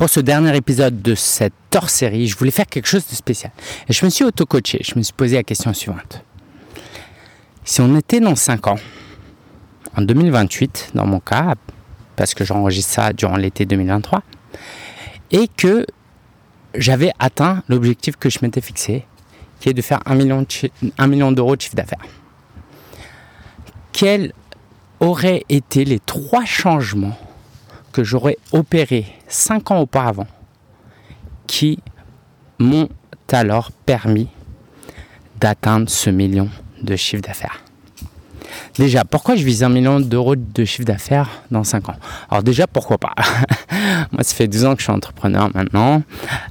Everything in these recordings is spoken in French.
pour ce dernier épisode de cette hors-série, je voulais faire quelque chose de spécial. Et je me suis auto-coaché. Je me suis posé la question suivante. Si on était dans 5 ans, en 2028, dans mon cas, parce que j'enregistre ça durant l'été 2023, et que j'avais atteint l'objectif que je m'étais fixé, qui est de faire 1 million, million d'euros de chiffre d'affaires. Quels auraient été les trois changements que j'aurais opérés 5 ans auparavant qui m'ont alors permis d'atteindre ce million de chiffre d'affaires Déjà, pourquoi je vise un million d'euros de chiffre d'affaires dans 5 ans? Alors déjà, pourquoi pas? Moi, ça fait 12 ans que je suis entrepreneur maintenant.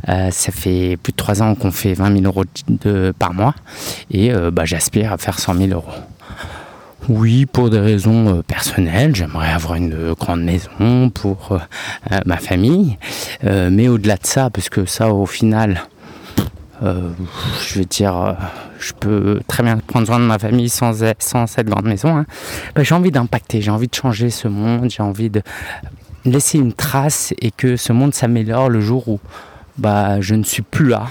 Euh, ça fait plus de 3 ans qu'on fait 20 000 euros par mois. Et euh, bah, j'aspire à faire 100 000 euros. Oui, pour des raisons euh, personnelles, j'aimerais avoir une grande maison pour ma famille. mais au-delà de ça, parce que ça, au final, euh, je veux dire, euh, je peux très bien prendre soin de ma famille sans, cette grande maison. Hein. Bah, j'ai envie d'impacter, j'ai envie de changer ce monde, j'ai envie de laisser une trace et que ce monde s'améliore le jour où bah, je ne suis plus là.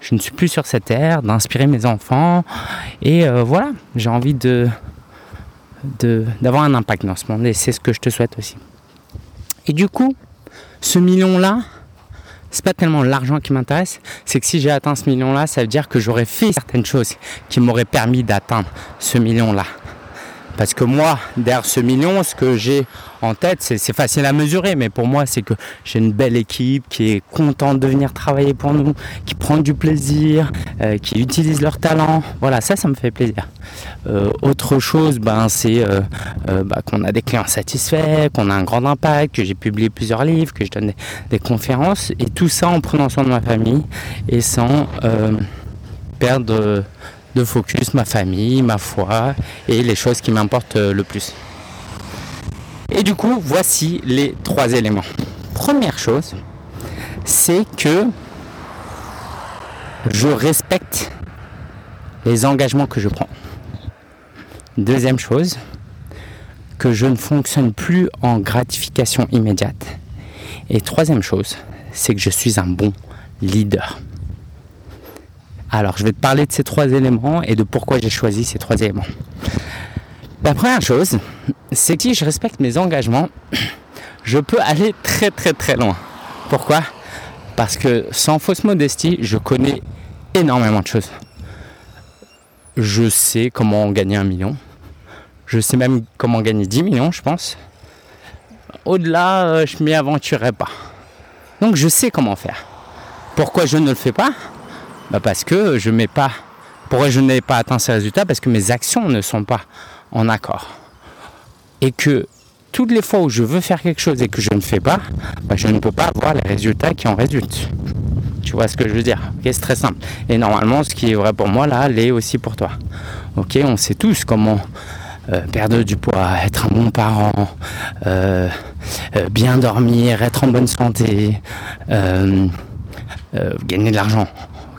Je ne suis plus sur cette terre, d'inspirer mes enfants. Et euh, voilà, j'ai envie de, d'avoir un impact dans ce monde. Et c'est ce que je te souhaite aussi. Et du coup, ce million-là, c'est pas tellement l'argent qui m'intéresse, c'est que si j'ai atteint ce million-là, ça veut dire que j'aurais fait certaines choses qui m'auraient permis d'atteindre ce million-là. Parce que moi, derrière ce million, ce que j'ai en tête, c'est facile à mesurer, mais pour moi, c'est que j'ai une belle équipe qui est contente de venir travailler pour nous, qui prend du plaisir, euh, qui utilise leur talent. Voilà, ça, ça me fait plaisir. Euh, autre chose, ben, c'est euh, ben, qu'on a des clients satisfaits, qu'on a un grand impact, que j'ai publié plusieurs livres, que je donne des, des, conférences, et tout ça en prenant soin de ma famille et sans perdre de focus ma famille, ma foi et les choses qui m'importent le plus. Et du coup, voici les trois éléments. Première chose, c'est que je respecte les engagements que je prends. Deuxième chose, que je ne fonctionne plus en gratification immédiate. Et troisième chose, c'est que je suis un bon leader. Alors, je vais te parler de ces trois éléments et de pourquoi j'ai choisi ces trois éléments. La première chose, c'est que si je respecte mes engagements, je peux aller très très très loin. Pourquoi? Parce que sans fausse modestie, je connais énormément de choses. Je sais comment gagner un million. Je sais même comment gagner 10 millions, je pense. Au-delà, euh, je m'y aventurerai pas. Donc je sais comment faire. Pourquoi je ne le fais pas? Bah, parce que je mets pas. Pourquoi je n'ai pas atteint ces résultats Parce que mes actions ne sont pas en accord. Et que toutes les fois où je veux faire quelque chose et que je ne fais pas, bah, je ne peux pas avoir les résultats qui en résultent. Tu vois ce que je veux dire? C'est très simple. Et normalement, ce qui est vrai pour moi, là, l'est aussi pour toi. Ok, on sait tous comment euh, perdre du poids, être un bon parent, euh, euh, bien dormir, être en bonne santé, gagner de l'argent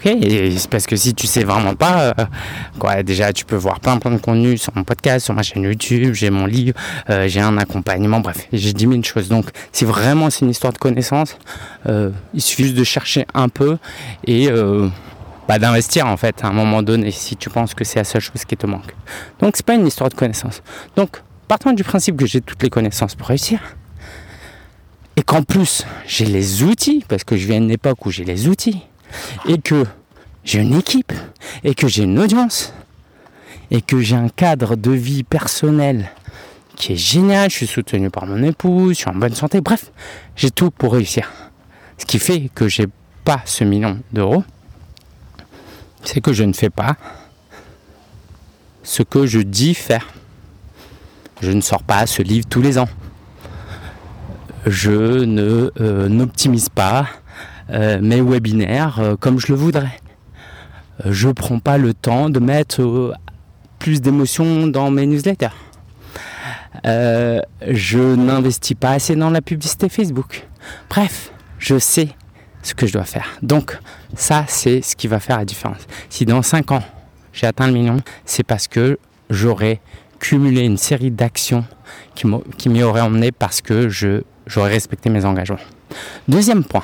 c'est parce que si tu sais vraiment pas, euh, quoi, déjà tu peux voir plein plein de contenu sur mon podcast, sur ma chaîne YouTube, j'ai mon livre, euh, j'ai un accompagnement, bref, j'ai 10 000 choses. Donc si vraiment c'est une histoire de connaissance, euh, il suffit juste de chercher un peu et bah, d'investir en fait à un moment donné si tu penses que c'est la seule chose qui te manque. Donc c'est pas une histoire de connaissance. Donc partant du principe que j'ai toutes les connaissances pour réussir, et qu'en plus j'ai les outils, parce que je viens d'une époque où j'ai les outils, et que j'ai une équipe, et que j'ai une audience, et que j'ai un cadre de vie personnel qui est génial, je suis soutenu par mon épouse, je suis en bonne santé, bref, j'ai tout pour réussir. Ce qui fait que j'ai pas ce million d'euros, c'est que je ne fais pas ce que je dis faire. Je ne sors pas ce livre tous les ans. Je ne euh, n'optimise pas mes webinaires euh, comme je le voudrais. Euh, je prends pas le temps de mettre plus d'émotions dans mes newsletters. je n'investis pas assez dans la publicité Facebook. Bref, je sais ce que je dois faire. Donc ça, c'est ce qui va faire la différence. Si dans 5 ans, j'ai atteint le million, c'est parce que j'aurais cumulé une série d'actions qui m'y auraient emmené parce que j'aurais respecté mes engagements. Deuxième point,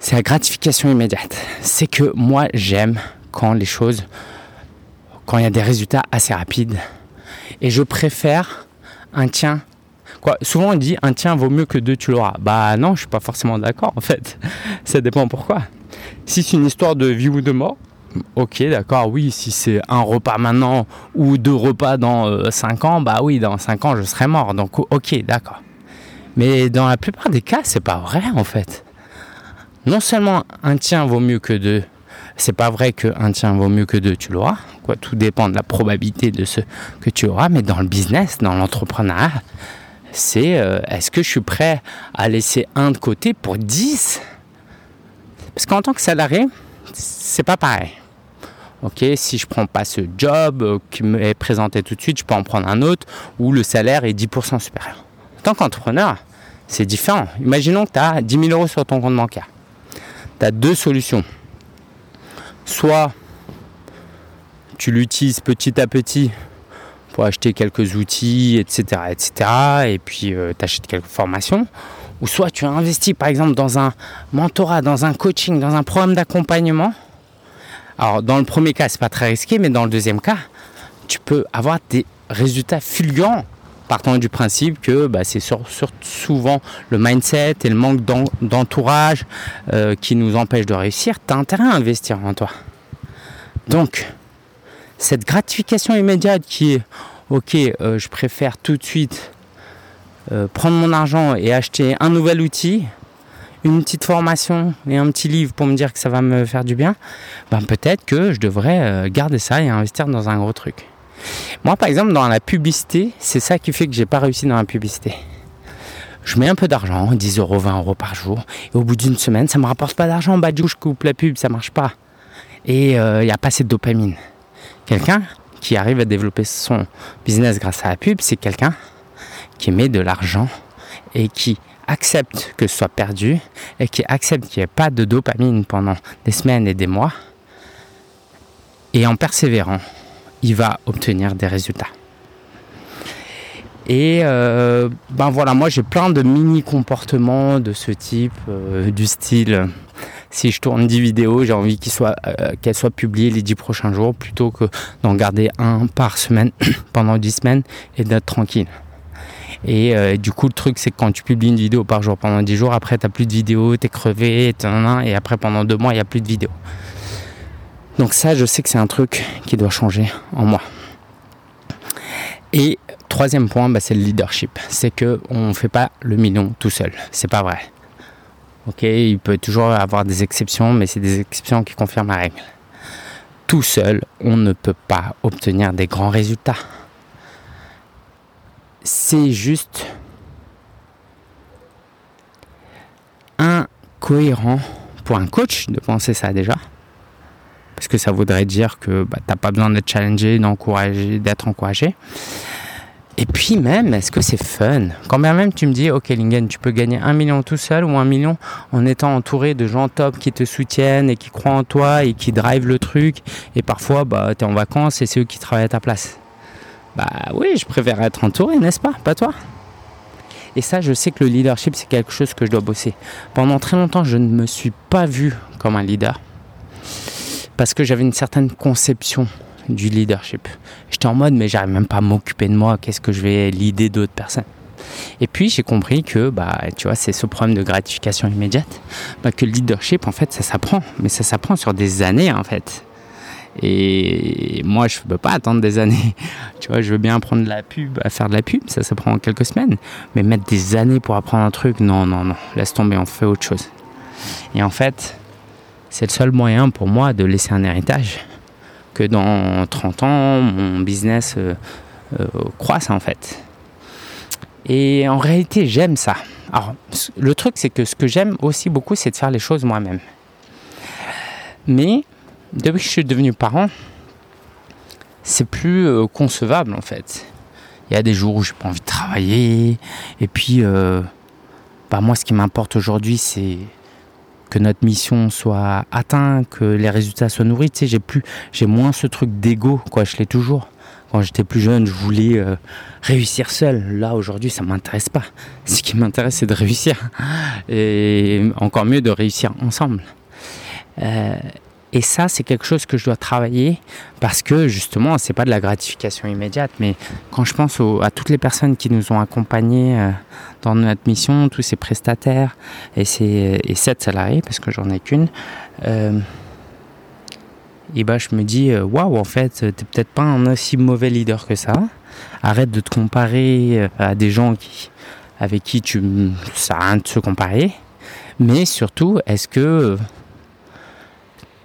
c'est la gratification immédiate. C'est que moi j'aime quand les choses, quand il y a des résultats assez rapides. Et je préfère un tien. Quoi, souvent on dit un tien vaut mieux que deux, tu l'auras. Bah non, je suis pas forcément d'accord en fait. Ça dépend pourquoi. Si c'est une histoire de vie ou de mort, ok, d'accord, oui, si c'est un repas maintenant ou deux repas dans 5 euh, ans, bah oui, dans 5 ans, je serai mort. Donc, ok, d'accord. Mais dans la plupart des cas, c'est pas vrai en fait. Non seulement un tien vaut mieux que deux, c'est pas vrai qu'un tien vaut mieux que deux, tu l'auras. Quoi, tout dépend de la probabilité de ce que tu auras, mais dans le business, dans l'entrepreneuriat, c'est euh, est-ce que je suis prêt à laisser un de côté pour 10 Parce qu'en tant que salarié, c'est pas pareil. Ok, si je prends pas ce job euh, qui m'est présenté tout de suite, je peux en prendre un autre où le salaire est 10% supérieur. En tant qu'entrepreneur, c'est différent. Imaginons que tu as 10 000 euros sur ton compte bancaire. Tu as deux solutions. Soit tu l'utilises petit à petit pour acheter quelques outils, etc. etc. et puis euh, tu achètes quelques formations. Ou soit tu investis par exemple dans un mentorat, dans un coaching, dans un programme d'accompagnement alors dans le premier cas, c'est pas très risqué, mais dans le deuxième cas, tu peux avoir des résultats fulgurants partant du principe que bah, c'est souvent le mindset et le manque d'entourage euh, qui nous empêche de réussir. Tu as intérêt à investir en toi. Donc, cette gratification immédiate qui est ok, euh, je préfère tout de suite euh, prendre mon argent et acheter un nouvel outil une petite formation et un petit livre pour me dire que ça va me faire du bien, ben peut-être que je devrais garder ça et investir dans un gros truc. Moi, par exemple, dans la publicité, c'est ça qui fait que j'ai pas réussi dans la publicité. Je mets un peu d'argent, 10 euros, 20 euros par jour, et au bout d'une semaine, ça me rapporte pas d'argent. Bah, du coup, je coupe la pub, ça marche pas. Et il euh, n'y a pas assez de dopamine. Quelqu'un qui arrive à développer son business grâce à la pub, c'est quelqu'un qui met de l'argent et qui accepte que ce soit perdu et qui accepte qu'il n'y ait pas de dopamine pendant des semaines et des mois, et en persévérant, il va obtenir des résultats. Et euh, ben voilà, moi j'ai plein de mini comportements de ce type, euh, du style si je tourne 10 vidéos, j'ai envie euh, qu'elles soient, publiées les 10 prochains jours plutôt que d'en garder un par semaine pendant 10 semaines et d'être tranquille. Et euh, du coup, le truc, c'est que quand tu publies une vidéo par jour pendant 10 jours, après, tu n'as plus de vidéos, tu es crevé, et après, pendant deux mois, il n'y a plus de vidéos. Donc ça, je sais que c'est un truc qui doit changer en moi. Et troisième point, bah, c'est le leadership. C'est qu'on ne fait pas le million tout seul. C'est pas vrai. Ok, il peut toujours avoir des exceptions, mais c'est des exceptions qui confirment la règle. Tout seul, on ne peut pas obtenir des grands résultats c'est juste incohérent pour un coach de penser ça déjà. Parce que ça voudrait dire que bah, tu n'as pas besoin d'être challengé, d'être encouragé. Et puis même, est-ce que c'est fun? Quand même tu me dis, ok Lingen, tu peux gagner un million tout seul ou un million en étant entouré de gens top qui te soutiennent et qui croient en toi et qui drivent le truc. Et parfois, bah, tu es en vacances et c'est eux qui travaillent à ta place. Bah oui, je préfère être entouré, n'est-ce pas? Pas toi? Et ça, je sais que le leadership, c'est quelque chose que je dois bosser. Pendant très longtemps, je ne me suis pas vu comme un leader. Parce que j'avais une certaine conception du leadership. J'étais en mode, mais j'arrive même pas à m'occuper de moi. Qu'est-ce que je vais l'idée d'autres personnes? Et puis j'ai compris que bah tu vois c'est ce problème de gratification immédiate bah, que le leadership en fait ça s'apprend mais ça s'apprend sur des années en fait et moi, je ne peux pas attendre des années. Tu vois, je veux bien apprendre la pub, à faire de la pub, ça, ça prend quelques semaines. Mais mettre des années pour apprendre un truc, non, non, non, laisse tomber, on fait autre chose. Et en fait, c'est le seul moyen pour moi de laisser un héritage. Que dans 30 ans, mon business euh, euh, croisse en fait. Et en réalité, j'aime ça. Alors, le truc, c'est que ce que j'aime aussi beaucoup, c'est de faire les choses moi-même. Mais depuis que je suis devenu parent, c'est plus euh, concevable en fait. Il y a des jours où j'ai pas envie de travailler. Et puis, bah, moi, ce qui m'importe aujourd'hui, c'est que notre mission soit atteinte, que les résultats soient nourris. Tu sais, j'ai plus, j'ai moins ce truc d'ego, quoi. Je l'ai toujours. quand j'étais plus jeune, je voulais euh, réussir seul. Là, aujourd'hui, ça m'intéresse pas. Ce qui m'intéresse, c'est de réussir. Et encore mieux, de réussir ensemble. Euh, et ça, c'est quelque chose que je dois travailler parce que justement, c'est pas de la gratification immédiate, mais quand je pense à toutes les personnes qui nous ont accompagnés euh, dans notre mission, tous ces prestataires et ces et sept salariés, parce que j'en ai qu'une, euh, et bah, je me dis, euh, waouh, en fait, t'es peut-être pas un aussi mauvais leader que ça. Arrête de te comparer à des gens qui, avec qui tu, ça rien de se comparer. Mais surtout, est-ce que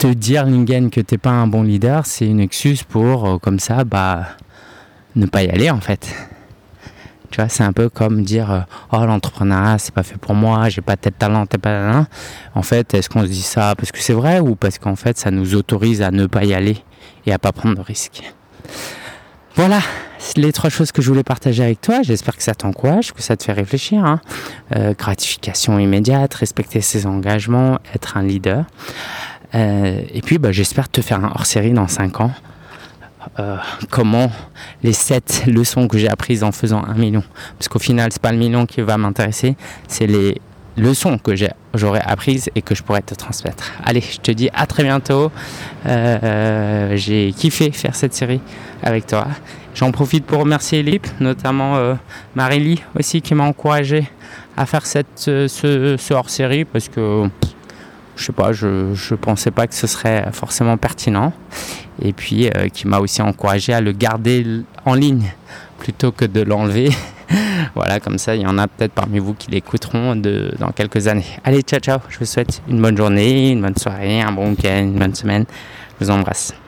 te dire, Lingen, que t'es pas un bon leader, c'est une excuse pour, euh, comme ça, bah, ne pas y aller en fait. Tu vois, c'est un peu comme dire euh, Oh, l'entrepreneuriat, c'est pas fait pour moi, j'ai pas tel talent, t'es pas. En fait, est-ce qu'on se dit ça parce que c'est vrai ou parce qu'en fait, ça nous autorise à ne pas y aller et à pas prendre de risques? Voilà, les trois choses que je voulais partager avec toi. J'espère que ça t'encourage, que ça te fait réfléchir. Hein. Euh, gratification immédiate, respecter ses engagements, être un leader. Euh, et puis bah, j'espère te faire un hors-série dans 5 ans. Euh, comment les 7 leçons que j'ai apprises en faisant un million. Parce qu'au final, c'est pas le million qui va m'intéresser, c'est les leçons que j'aurais apprises et que je pourrais te transmettre. Allez, je te dis à très bientôt. Euh, j'ai kiffé faire cette série avec toi. J'en profite pour remercier l'équipe, notamment euh, Marélie aussi qui m'a encouragé à faire cette, ce, ce hors-série parce que je sais pas, je ne pensais pas que ce serait forcément pertinent. Et puis euh, qui m'a aussi encouragé à le garder en ligne plutôt que de l'enlever. voilà, comme ça, il y en a peut-être parmi vous qui l'écouteront dans quelques années. Allez, ciao, ciao. Je vous souhaite une bonne journée, une bonne soirée, un bon week-end, une bonne semaine. Je vous embrasse.